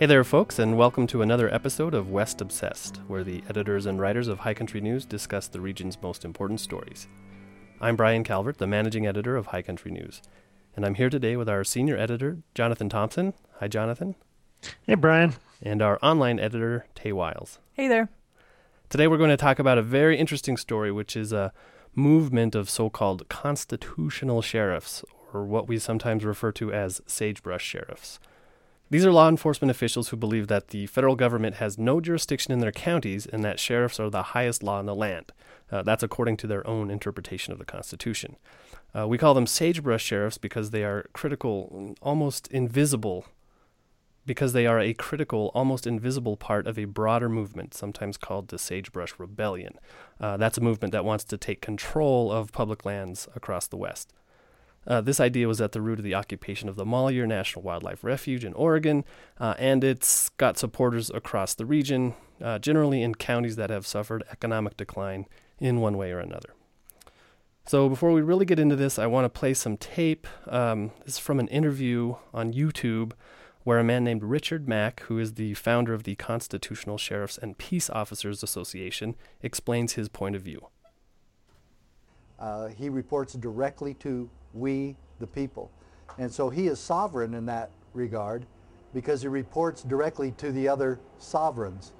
Hey there, folks, and welcome to another episode of West Obsessed, where the editors and writers of High Country News discuss the region's most important stories. I'm Brian Calvert, the managing editor of High Country News, and I'm here today with our senior editor, Jonathan Thompson. Hi, Jonathan. Hey, Brian. And our online editor, Tay Wiles. Hey there. Today we're going to talk about a very interesting story, which is a movement of so called constitutional sheriffs, or what we sometimes refer to as sagebrush sheriffs. These are law enforcement officials who believe that the federal government has no jurisdiction in their counties and that sheriffs are the highest law in the land. Uh, that's according to their own interpretation of the Constitution. Uh, we call them sagebrush sheriffs because they are critical, almost invisible, because they are a critical, almost invisible part of a broader movement, sometimes called the Sagebrush Rebellion. Uh, that's a movement that wants to take control of public lands across the West. Uh, this idea was at the root of the occupation of the Malheur National Wildlife Refuge in Oregon, uh, and it's got supporters across the region, uh, generally in counties that have suffered economic decline in one way or another. So, before we really get into this, I want to play some tape. Um, this is from an interview on YouTube where a man named Richard Mack, who is the founder of the Constitutional Sheriffs and Peace Officers Association, explains his point of view. Uh, he reports directly to we, the people. And so he is sovereign in that regard because he reports directly to the other sovereigns.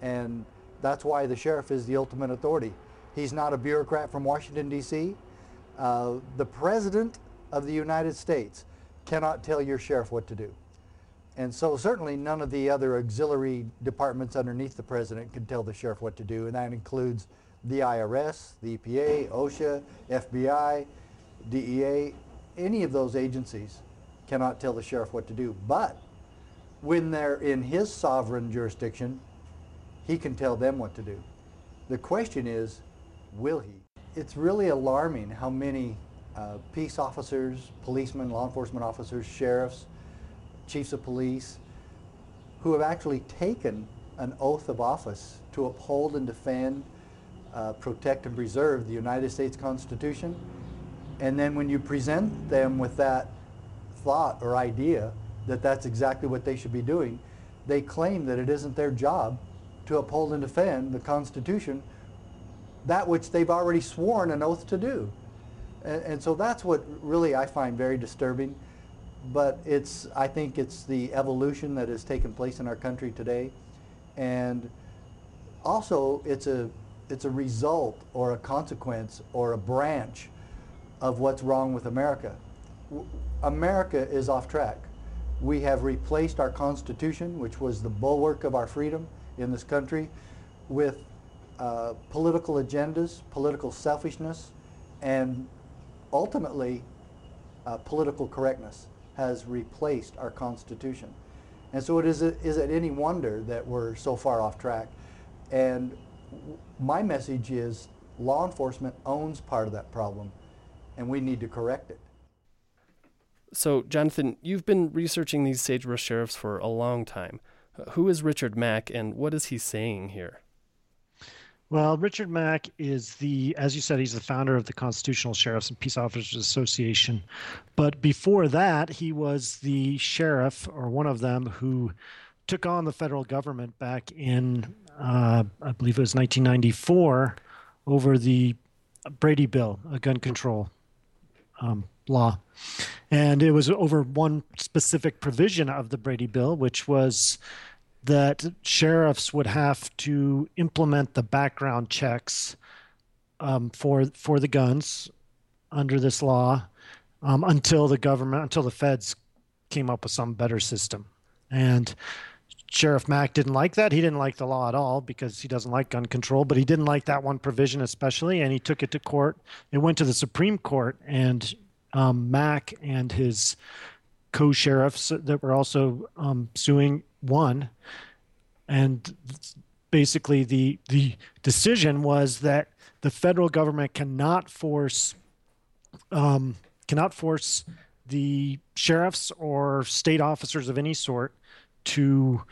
And that's why the sheriff is the ultimate authority. He's not a bureaucrat from Washington, D.C. Uh, the President of the United States cannot tell your sheriff what to do. And so certainly none of the other auxiliary departments underneath the President can tell the sheriff what to do, and that includes the IRS, the EPA, OSHA, FBI, DEA, any of those agencies cannot tell the sheriff what to do. But when they're in his sovereign jurisdiction, he can tell them what to do. The question is, will he? It's really alarming how many uh, peace officers, policemen, law enforcement officers, sheriffs, chiefs of police, who have actually taken an oath of office to uphold and defend, uh, protect and preserve the United States Constitution and then when you present them with that thought or idea that that's exactly what they should be doing, they claim that it isn't their job to uphold and defend the Constitution, that which they've already sworn an oath to do. And, and, so that's what really I find very disturbing. But it's, I think it's the evolution that has taken place in our country today. And also it's a, it's a result or a consequence or a branch of what's wrong with America. America is off track. We have replaced our Constitution, which was the bulwark of our freedom in this country, with uh, political agendas, political selfishness, and ultimately uh, political correctness has replaced our Constitution. And so it is, is it any wonder that we're so far off track? And my message is law enforcement owns part of that problem and we need to correct it. So, Jonathan, you've been researching these sagebrush sheriffs for a long time. Who is Richard Mack, and what is he saying here? Well, Richard Mack is the, as you said, he's the founder of the Constitutional Sheriffs and Peace Officers Association. But before that, he was the sheriff, or one of them, who took on the federal government back in, uh, I believe it was 1994, over the Brady Bill, a gun control um, law. And it was over one specific provision of the Brady Bill, which was that sheriffs would have to implement the background checks um, for for the guns under this law um, until the government, until the feds came up with some better system. And Sheriff Mack didn't like that. He didn't like the law at all because he doesn't like gun control, but he didn't like that one provision especially, and he took it to court. It went to the Supreme Court, and um, Mack and his co-sheriffs that were also um, suing won, and basically the the decision was that the federal government cannot force um, cannot force the sheriffs or state officers of any sort to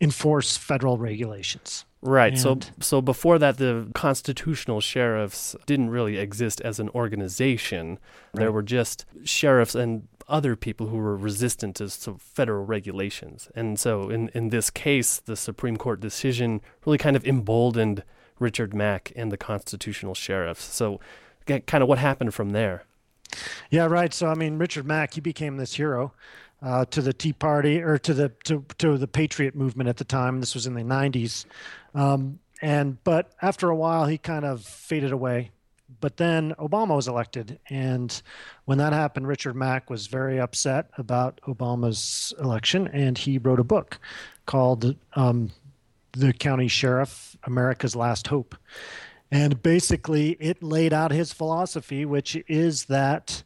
enforce federal regulations. Right. And so so before that the constitutional sheriffs didn't really exist as an organization. Right. There were just sheriffs and other people who were resistant to, to federal regulations. And so in, in this case, the Supreme Court decision really kind of emboldened Richard Mack and the constitutional sheriffs. So kind of what happened from there. Yeah, right. So I mean, Richard Mack, he became this hero uh, to the Tea Party or to the to to the Patriot movement at the time. This was in the '90s, um, and but after a while, he kind of faded away. But then Obama was elected, and when that happened, Richard Mack was very upset about Obama's election, and he wrote a book called um, "The County Sheriff: America's Last Hope." And basically, it laid out his philosophy, which is that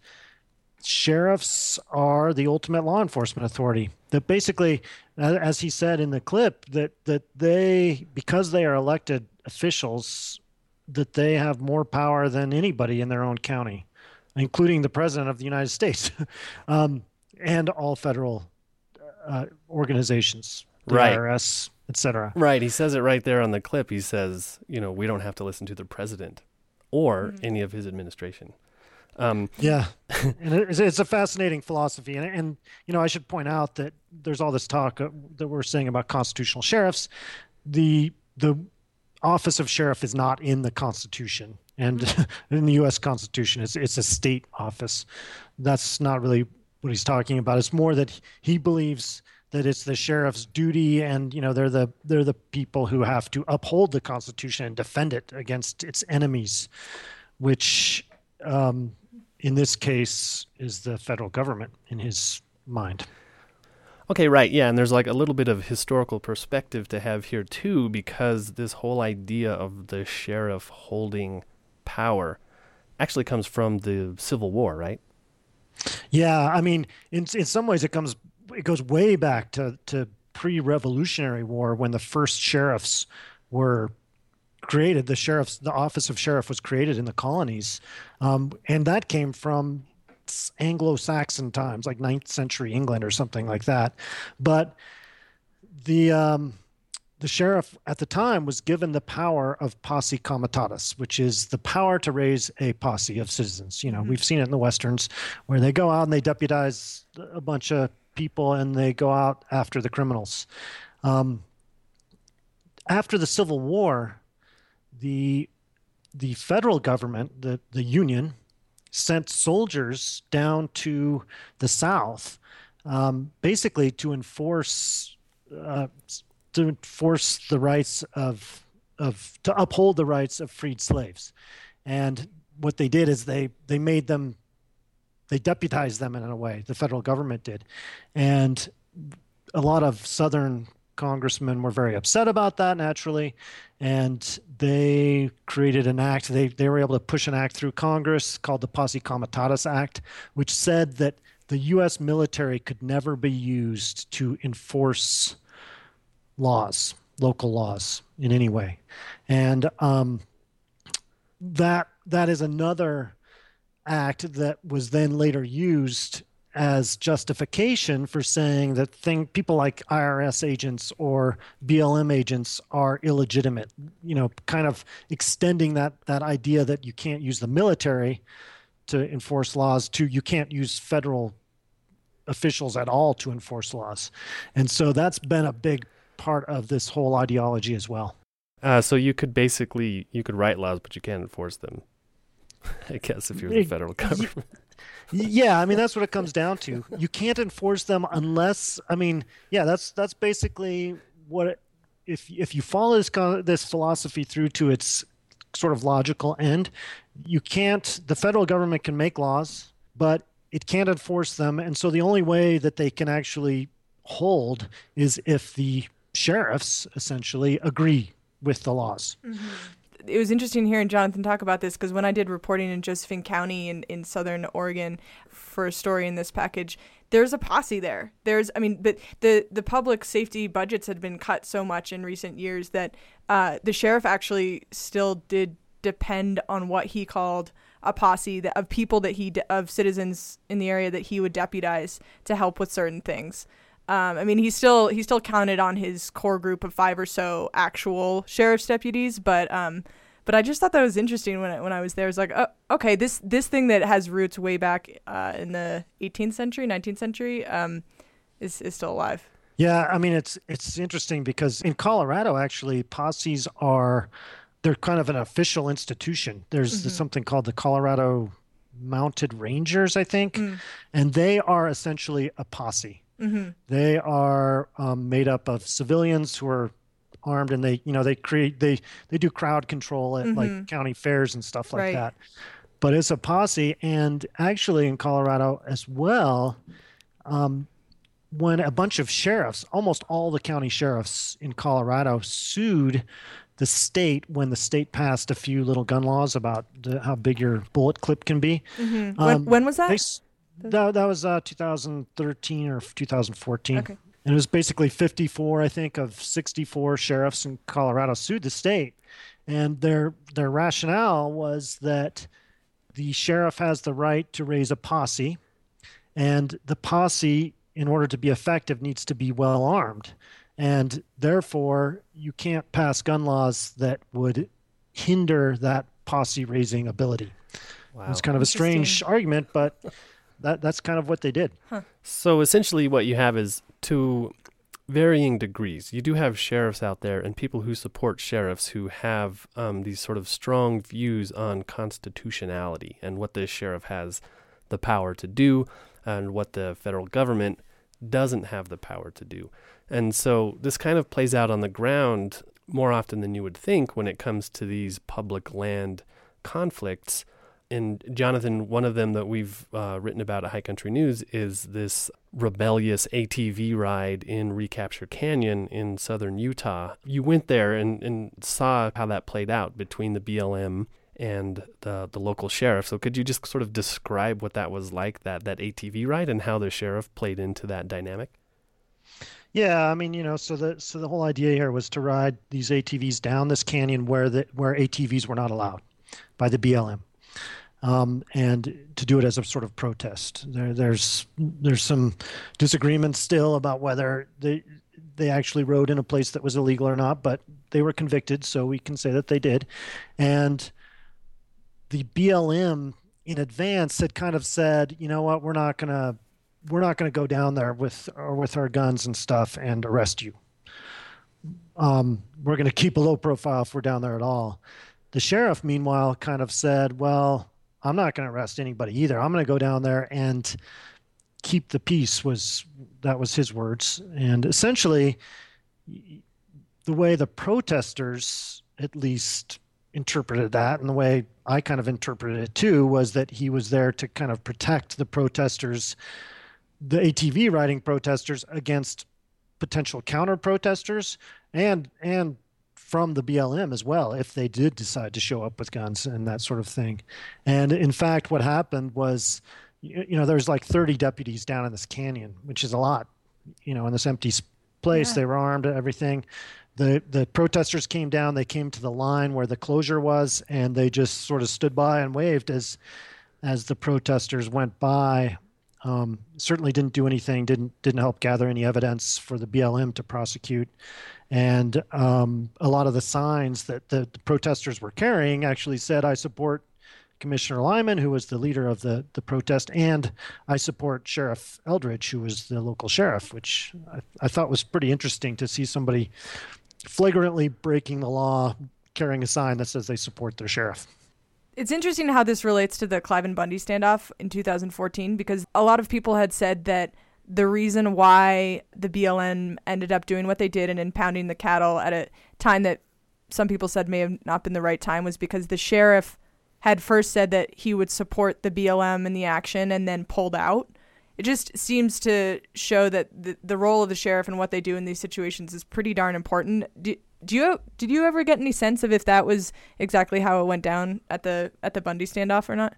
sheriffs are the ultimate law enforcement authority. That basically, as he said in the clip, that that they because they are elected officials, that they have more power than anybody in their own county, including the president of the United States, um, and all federal uh, organizations, the right. IRS, etc. Right. He says it right there on the clip. He says, you know, we don't have to listen to the president or mm-hmm. any of his administration. Um, yeah, and it's, it's, a fascinating philosophy, and, and you know I should point out that there's all this talk uh, that we're saying about constitutional sheriffs. The the office of sheriff is not in the Constitution, and mm-hmm. in the U.S. Constitution, it's it's a state office. That's not really what he's talking about. It's more that he believes that it's the sheriff's duty and you know they're the they're the people who have to uphold the constitution and defend it against its enemies which um, in this case is the federal government in his mind. Okay right. Yeah and there's like a little bit of historical perspective to have here too because this whole idea of the sheriff holding power actually comes from the civil war right? Yeah, I mean, in in some ways, it comes it goes way back to to pre-Revolutionary War when the first sheriffs were created. The sheriffs, the office of sheriff, was created in the colonies, um, and that came from Anglo-Saxon times, like 9th century England or something like that. But the um, the sheriff at the time was given the power of posse comitatus, which is the power to raise a posse of citizens. You know, mm-hmm. we've seen it in the westerns where they go out and they deputize a bunch of people and they go out after the criminals. Um, after the Civil War, the the federal government, the the Union, sent soldiers down to the South, um, basically to enforce uh, to enforce the rights of of to uphold the rights of freed slaves, and what they did is they they made them they deputized them in a way. The federal government did, and a lot of Southern congressmen were very upset about that naturally and they created an act they, they were able to push an act through congress called the posse comitatus act which said that the u.s military could never be used to enforce laws local laws in any way and um, that that is another act that was then later used as justification for saying that thing people like IRS agents or BLM agents are illegitimate. You know, kind of extending that that idea that you can't use the military to enforce laws to you can't use federal officials at all to enforce laws. And so that's been a big part of this whole ideology as well. Uh, so you could basically you could write laws, but you can't enforce them. I guess if you're the federal government. yeah, I mean that's what it comes down to. You can't enforce them unless I mean, yeah, that's that's basically what it, if if you follow this this philosophy through to its sort of logical end, you can't the federal government can make laws, but it can't enforce them and so the only way that they can actually hold is if the sheriffs essentially agree with the laws. Mm-hmm it was interesting hearing Jonathan talk about this because when I did reporting in Josephine County in, in Southern Oregon for a story in this package, there's a posse there. There's, I mean, but the the public safety budgets had been cut so much in recent years that uh, the sheriff actually still did depend on what he called a posse that, of people that he de- of citizens in the area that he would deputize to help with certain things. Um, I mean, he still he still counted on his core group of five or so actual sheriff's deputies, but um, But I just thought that was interesting when I, when I was there. I was like, oh, okay, this this thing that has roots way back uh, in the 18th century, 19th century, um, is is still alive. Yeah, I mean it's it's interesting because in Colorado actually posses are they're kind of an official institution. There's mm-hmm. something called the Colorado Mounted Rangers, I think, mm. and they are essentially a posse. Mm-hmm. They are um, made up of civilians who are armed, and they, you know, they create they they do crowd control at mm-hmm. like county fairs and stuff like right. that. But it's a posse, and actually in Colorado as well. Um, when a bunch of sheriffs, almost all the county sheriffs in Colorado, sued the state when the state passed a few little gun laws about the, how big your bullet clip can be. Mm-hmm. Um, when, when, was that? They, that, that was uh, 2013 or 2014. Okay. And it was basically 54, I think, of 64 sheriffs in Colorado sued the state. And their their rationale was that the sheriff has the right to raise a posse, and the posse, in order to be effective, needs to be well armed and therefore you can't pass gun laws that would hinder that posse raising ability. Wow. It's kind of a strange argument, but that that's kind of what they did. Huh. So essentially, what you have is to varying degrees. You do have sheriffs out there and people who support sheriffs who have um, these sort of strong views on constitutionality and what the sheriff has the power to do and what the federal government doesn't have the power to do. And so this kind of plays out on the ground more often than you would think when it comes to these public land conflicts. And Jonathan, one of them that we've uh, written about at High Country News is this rebellious ATV ride in Recapture Canyon in southern Utah. You went there and, and saw how that played out between the BLM and the the local sheriff. So could you just sort of describe what that was like that that ATV ride and how the sheriff played into that dynamic? Yeah, I mean, you know, so the so the whole idea here was to ride these ATVs down this canyon where the where ATVs were not allowed by the BLM, um, and to do it as a sort of protest. There, there's there's some disagreement still about whether they they actually rode in a place that was illegal or not, but they were convicted, so we can say that they did, and the BLM in advance had kind of said, you know what, we're not to we're not to go down there with or with our guns and stuff and arrest you. Um, we're to keep a low profile if we're down there at all. The sheriff, meanwhile, kind of said, "Well, I'm not going to arrest anybody either. I'm going to go down there and keep the peace." Was that was his words, and essentially, the way the protesters, at least interpreted that and the way I kind of interpreted it too was that he was there to kind of protect the protesters, the ATV riding protesters against potential counter protesters and and from the BLM as well if they did decide to show up with guns and that sort of thing. And in fact what happened was you know there's like 30 deputies down in this canyon, which is a lot. You know, in this empty place, yeah. they were armed everything the the protesters came down. They came to the line where the closure was, and they just sort of stood by and waved as as the protesters went by. Um, certainly didn't do anything. Didn't didn't help gather any evidence for the BLM to prosecute. And um, a lot of the signs that the, the protesters were carrying actually said, "I support Commissioner Lyman, who was the leader of the, the protest, and I support Sheriff Eldredge, who was the local sheriff, which I, I thought was pretty interesting to see somebody flagrantly breaking the law, carrying a sign that says they support their sheriff. It's interesting how this relates to the Cliven Bundy standoff in 2014 because a lot of people had said that the reason why the BLM ended up doing what they did and impounding the cattle at a time that some people said may have not been the right time was because the sheriff had first said that he would support the BLM in the action and then pulled out it just seems to show that the, the role of the sheriff and what they do in these situations is pretty darn important. Do, do you did you ever get any sense of if that was exactly how it went down at the at the Bundy standoff or not?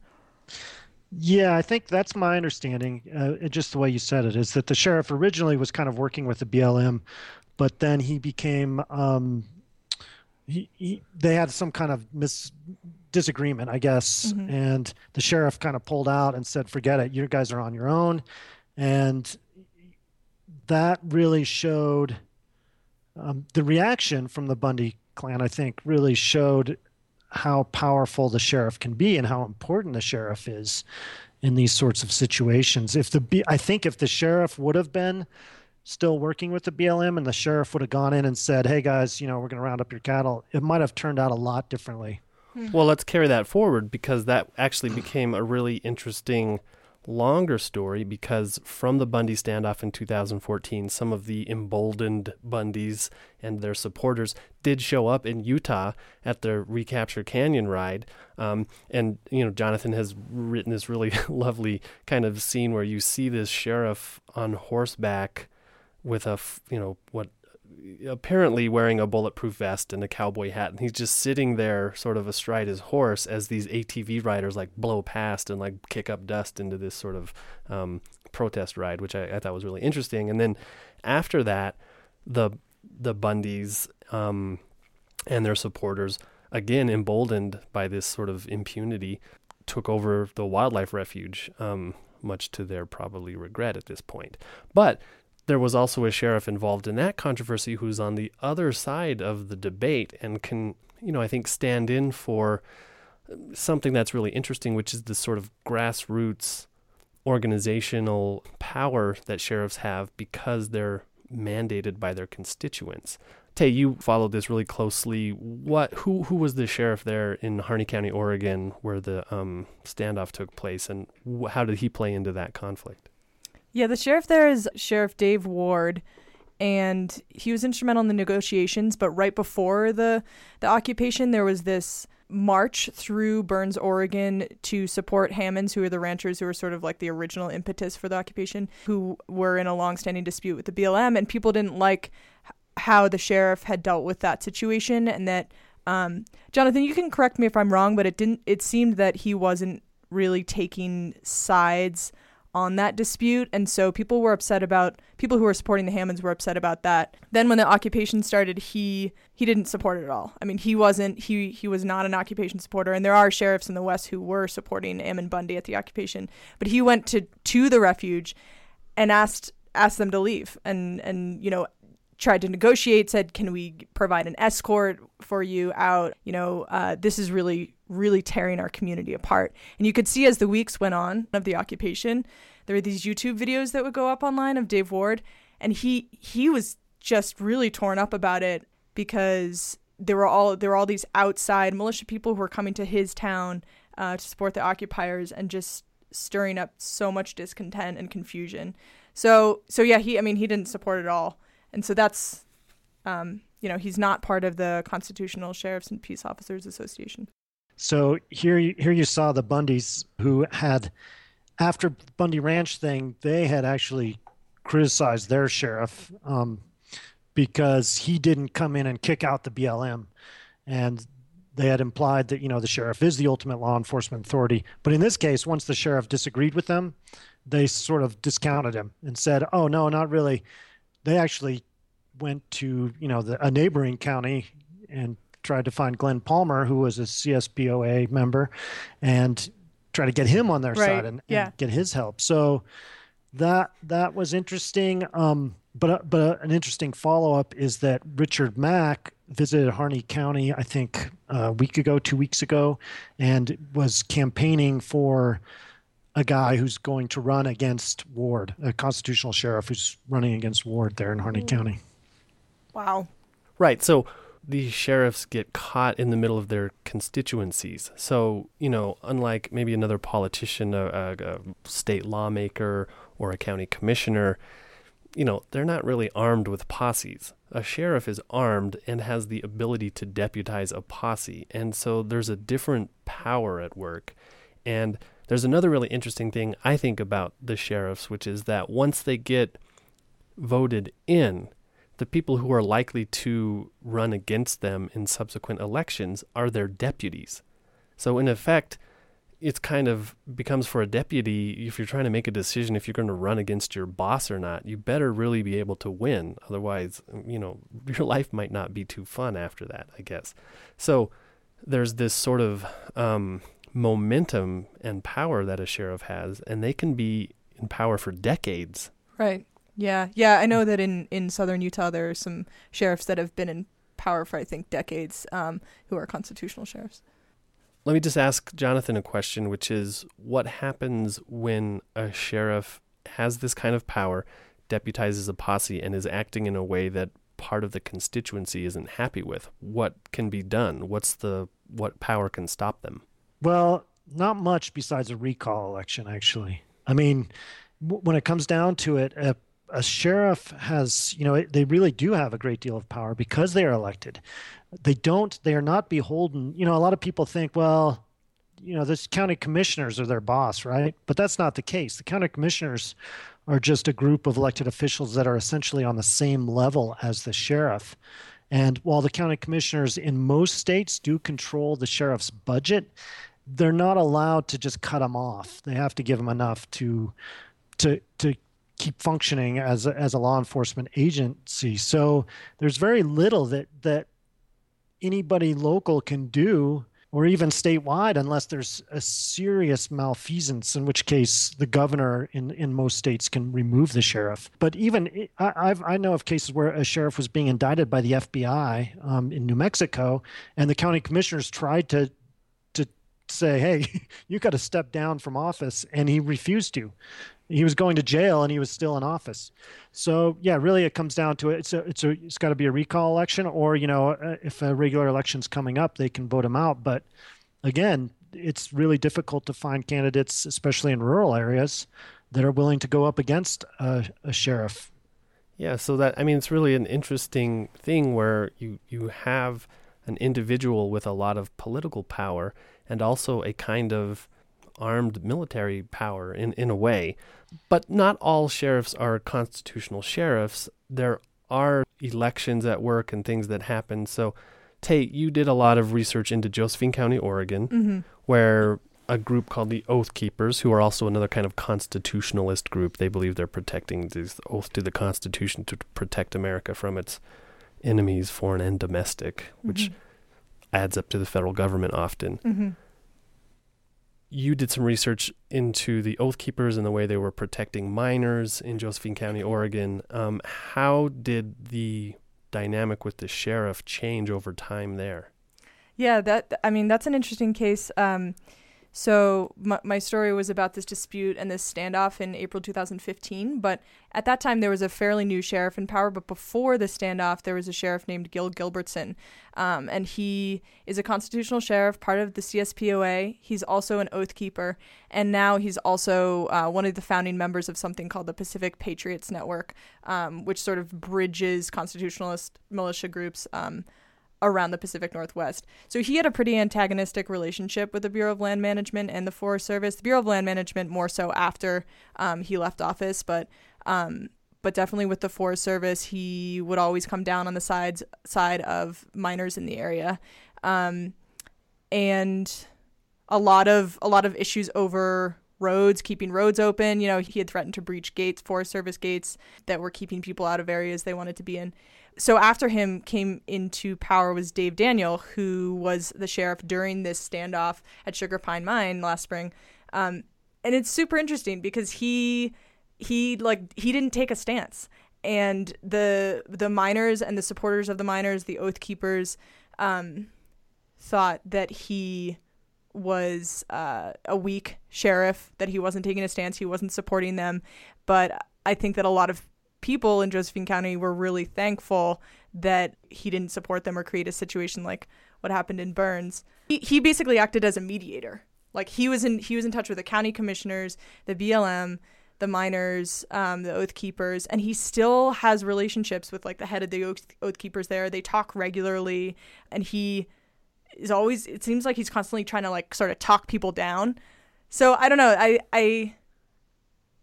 Yeah, I think that's my understanding. Uh, just the way you said it is that the sheriff originally was kind of working with the BLM, but then he became um, he, he, they had some kind of mis disagreement, I guess. Mm-hmm. And the sheriff kind of pulled out and said, forget it, you guys are on your own. And that really showed um, the reaction from the Bundy clan, I think, really showed how powerful the sheriff can be and how important the sheriff is in these sorts of situations. If the I think if the sheriff would have been still working with the BLM and the sheriff would have gone in and said, "Hey guys, you know, we're going to round up your cattle," it might have turned out a lot differently. Well, let's carry that forward because that actually became a really interesting longer story because from the Bundy standoff in 2014, some of the emboldened Bundys and their supporters did show up in Utah at the Recapture Canyon ride. Um, and, you know, Jonathan has written this really lovely kind of scene where you see this sheriff on horseback with a, you know, what apparently wearing a bulletproof vest and a cowboy hat and he's just sitting there sort of astride his horse as these ATV riders like blow past and like kick up dust into this sort of um, protest ride which I, I, thought was really interesting. And then after that the the Bundys um, and their supporters again emboldened by this sort of impunity took over the wildlife refuge um, much to their probably regret at this point. But there was also a sheriff involved in that controversy who's on the other side of the debate and can, you know, I think stand in for something that's really interesting, which is the sort of grassroots organizational power that sheriffs have because they're mandated by their constituents. Tay, you followed this really closely. What who who was the sheriff there in Harney County, Oregon, where the um, standoff took place, and how did he play into that conflict? Yeah, the sheriff there is Sheriff Dave Ward, and he was instrumental in the negotiations. But right before the the occupation, there was this march through Burns, Oregon, to support Hammonds, who are the ranchers who were sort of like the original impetus for the occupation, who were in a long-standing dispute with the BLM, and people didn't like how the sheriff had dealt with that situation, and that. Um, Jonathan, you can correct me if I'm wrong, but it didn't. It seemed that he wasn't really taking sides on that dispute and so people were upset about people who were supporting the Hammonds were upset about that. Then when the occupation started, he he didn't support it at all. I mean, he wasn't he he was not an occupation supporter and there are sheriffs in the west who were supporting Ammon Bundy at the occupation, but he went to to the refuge and asked asked them to leave and and you know tried to negotiate said can we provide an escort for you out you know uh, this is really really tearing our community apart. And you could see as the weeks went on of the occupation, there were these YouTube videos that would go up online of Dave Ward, and he he was just really torn up about it because there were all there were all these outside militia people who were coming to his town uh, to support the occupiers and just stirring up so much discontent and confusion. So so yeah, he I mean he didn't support it all, and so that's um, you know he's not part of the Constitutional Sheriffs and Peace Officers Association. So here, here you saw the Bundys who had, after Bundy Ranch thing, they had actually criticized their sheriff um, because he didn't come in and kick out the BLM, and they had implied that you know the sheriff is the ultimate law enforcement authority. But in this case, once the sheriff disagreed with them, they sort of discounted him and said, "Oh no, not really." They actually went to you know the, a neighboring county and tried to find Glenn Palmer, who was a CSPOA member, and try to get him on their right. side and, yeah. and, get his help. So that that was interesting. Um, but uh, but uh, an interesting follow up is that Richard Mack visited Harney County, I think a week ago, two weeks ago, and was campaigning for a guy who's going to run against Ward, a constitutional sheriff who's running against Ward there in Harney mm. County. Wow. Right. So these sheriffs get caught in the middle of their constituencies. So, you know, unlike maybe another politician, a, a, a, state lawmaker, or a county commissioner, you know, they're not really armed with posses. A sheriff is armed and has the ability to deputize a posse. And so there's a different power at work. And there's another really interesting thing I think about the sheriffs, which is that once they get voted in, the people who are likely to run against them in subsequent elections are their deputies. So, in effect, it's kind of becomes for a deputy if you're trying to make a decision if you're going to run against your boss or not you better really be able to win otherwise you know your life might not be too fun after that i guess so there's this sort of um, momentum and power that a sheriff has and they can be in power for decades right yeah, yeah, I know that in in southern Utah there are some sheriffs that have been in power for I think decades, um, who are constitutional sheriffs. Let me just ask Jonathan a question, which is what happens when a sheriff has this kind of power, deputizes a posse, and is acting in a way that part of the constituency isn't happy with? What can be done? What's the what power can stop them? Well, not much besides a recall election, actually. I mean, w- when it comes down to it, a, a sheriff has, you know, they really do have a great deal of power because they are elected. They don't, they are not beholden. You know, a lot of people think, well, you know, the county commissioners are their boss, right? But that's not the case. The county commissioners are just a group of elected officials that are essentially on the same level as the sheriff. And while the county commissioners in most states do control the sheriff's budget, they're not allowed to just cut them off. They have to give them enough to to to keep functioning as a, as a law enforcement agency. So there's very little that that anybody local can do or even statewide unless there's a serious malfeasance in which case the governor in, in most states can remove the sheriff but even I, I've, i know of cases where a sheriff was being indicted by the fbi um, in new mexico and the county commissioners tried to to say hey you got to step down from office and he refused to he was going to jail and he was still in office. So yeah, really it comes down to it. It's a, it's a, it's got to be a recall election, or you know, uh, if a regular election's coming up, they can vote him out. But again, it's really difficult to find candidates, especially in rural areas, that are willing to go up against a, a sheriff. Yeah, so that I mean, it's really an interesting thing where you you have an individual with a lot of political power and also a kind of armed military power in, in a way. But not all sheriffs are constitutional sheriffs. There are elections at work and things that happen. So, Tay, you did a lot of research into Josephine County, Oregon, mm-hmm. where a group called the Oath Keepers, who are also another kind of constitutionalist group, they believe they're protecting this oath to the Constitution to protect America from its enemies, foreign and domestic, which mm-hmm. Adds up to the federal government often. Mm-hmm you did some research into the Oath Keepers and the way they were protecting miners in Josephine County, Oregon. Um, how did the dynamic with the sheriff change over time there? Yeah, that I mean that's an interesting case. Um, so my, my story was about this dispute and this standoff in April 2015. But at that time, there was a fairly new sheriff in power. But before the standoff, there was a sheriff named Gil Gilbertson, um, and he is a constitutional sheriff, part of the CSPOA. He's also an oath keeper, and now he's also uh, one of the founding members of something called the Pacific Patriots Network, um, which sort of bridges constitutionalist militia groups. Um, around the Pacific Northwest. So he had a pretty antagonistic relationship with the Bureau of Land Management and the Forest Service. The Bureau of Land Management more so after um, he left office, but um, but definitely with the Forest Service, he would always come down on the sides side of miners in the area, um, and a lot of a lot of issues over roads, keeping roads open. You know, he had threatened to breach gates, Forest Service gates that were keeping people out of areas they wanted to be in so after him came into power was Dave Daniel, who was the sheriff during this standoff at Sugar Pine Mine last spring. Um, and it's super interesting because he he like he didn't take a stance, and the the miners and the supporters of the miners, the Oath Keepers, um, thought that he was uh, a weak sheriff, that he wasn't taking a stance, he wasn't supporting them. But I think that a lot of people in Josephine County were really thankful that he didn't support them or create a situation like what happened in Burns. He, he basically acted as a mediator. Like he was in he was in touch with the county commissioners, the BLM, the miners, um, the oath keepers, and he still has relationships with like the head of the oath, oath keepers there. They talk regularly, and he is always. It seems like he's constantly trying to like sort of talk people down. So I don't know. I I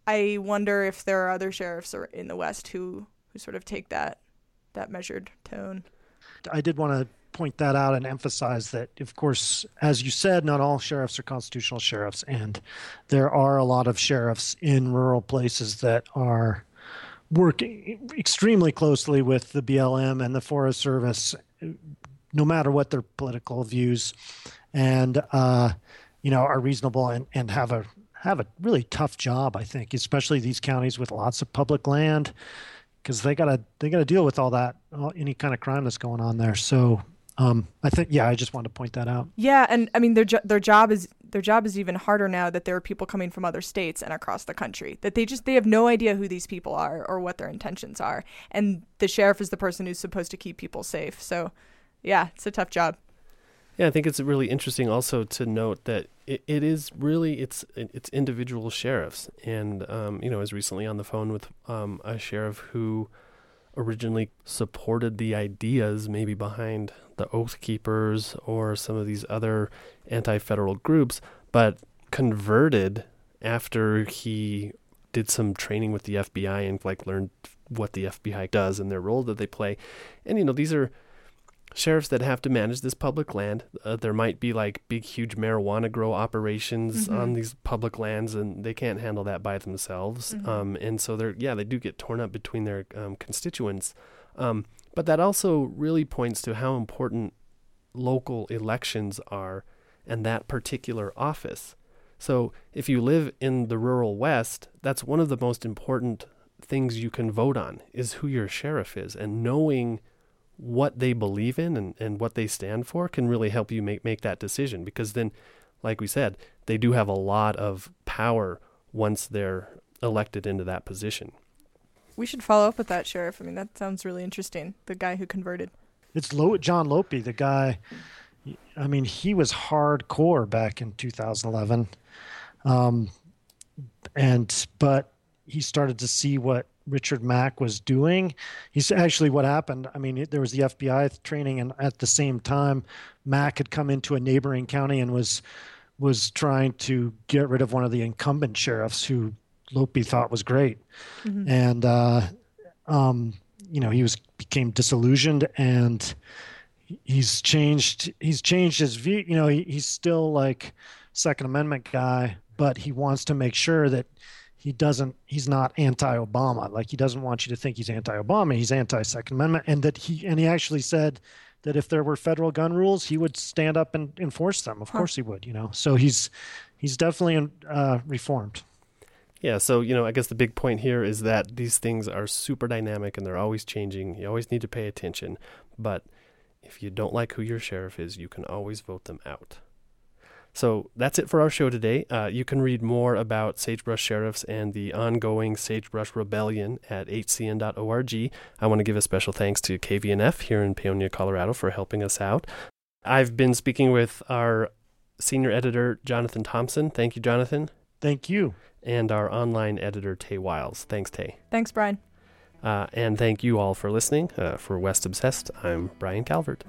I wonder if there are other sheriffs in the West who who sort of take that that measured tone. I did want to point that out and emphasize that, of course, as you said, not all sheriffs are constitutional sheriffs, and there are a lot of sheriffs in rural places that are working extremely closely with the BLM and the Forest Service, no matter what their political views, and uh, you know are reasonable and, and have a have a really tough job, I think, especially these counties with lots of public land, because they gotta they gotta deal with all that, all, any kind of crime that's going on there. So Um, I think, yeah, I just wanted to point that out. Yeah, and I mean their jo- their job is their job is even harder now that there are people coming from other states and across the country that they just they have no idea who these people are or what their intentions are, and the sheriff is the person who's supposed to keep people safe. So, yeah, it's a tough job. Yeah, I think it's really interesting also to note that it, it is really it's it's individual sheriffs, and um, you know, I was recently on the phone with um, a sheriff who originally supported the ideas maybe behind the Oath Keepers or some of these other anti-federal groups, but converted after he did some training with the FBI and like learned what the FBI does and their role that they play, and you know, these are sheriffs that have to manage this public land. Uh, there might be like big, huge marijuana grow operations Mhm. on these public lands, and they can't handle that by themselves. Mhm. Um, and so they're yeah, they do get torn up between their um, constituents. Um, but that also really points to how important local elections are and that particular office. So if you live in the rural west, that's one of the most important things you can vote on is who your sheriff is and knowing what they believe in and, and what they stand for can really help you make, make that decision because then like we said they do have a lot of power once they're elected into that position We should follow up with that sheriff. I mean, that sounds really interesting. The guy who converted. It's Lo- John Lopey, the guy. I mean, he was hardcore back in 2011, um, and but he started to see what Richard Mack was doing. He's actually what happened. I mean, there was the FBI training, and at the same time, Mack had come into a neighboring county and was was trying to get rid of one of the incumbent sheriffs who Lopey thought was great, Mhm. and uh, um, you know he was became disillusioned and he's changed he's changed his view you know he, he's still like second amendment guy but he wants to make sure that he doesn't he's not anti-obama like he doesn't want you to think he's anti-obama he's anti-second amendment and that he and he actually said that if there were federal gun rules he would stand up and enforce them of Huh. course he would you know so he's he's definitely uh, reformed Yeah, so you know, I guess the big point here is that these things are super dynamic and they're always changing. You always need to pay attention. But if you don't like who your sheriff is, you can always vote them out. So that's it for our show today. Uh, you can read more about sagebrush sheriffs and the ongoing sagebrush rebellion at hcn.org. I want to give a special thanks to KVNF here in Paonia, Colorado for helping us out. I've been speaking with our senior editor, Jonathan Thompson. Thank you, Jonathan thank you and our online editor, Tay Wiles. Thanks, Tay. Thanks, Brian. Uh, and thank you all for listening. Uh, for West Obsessed, I'm Brian Calvert.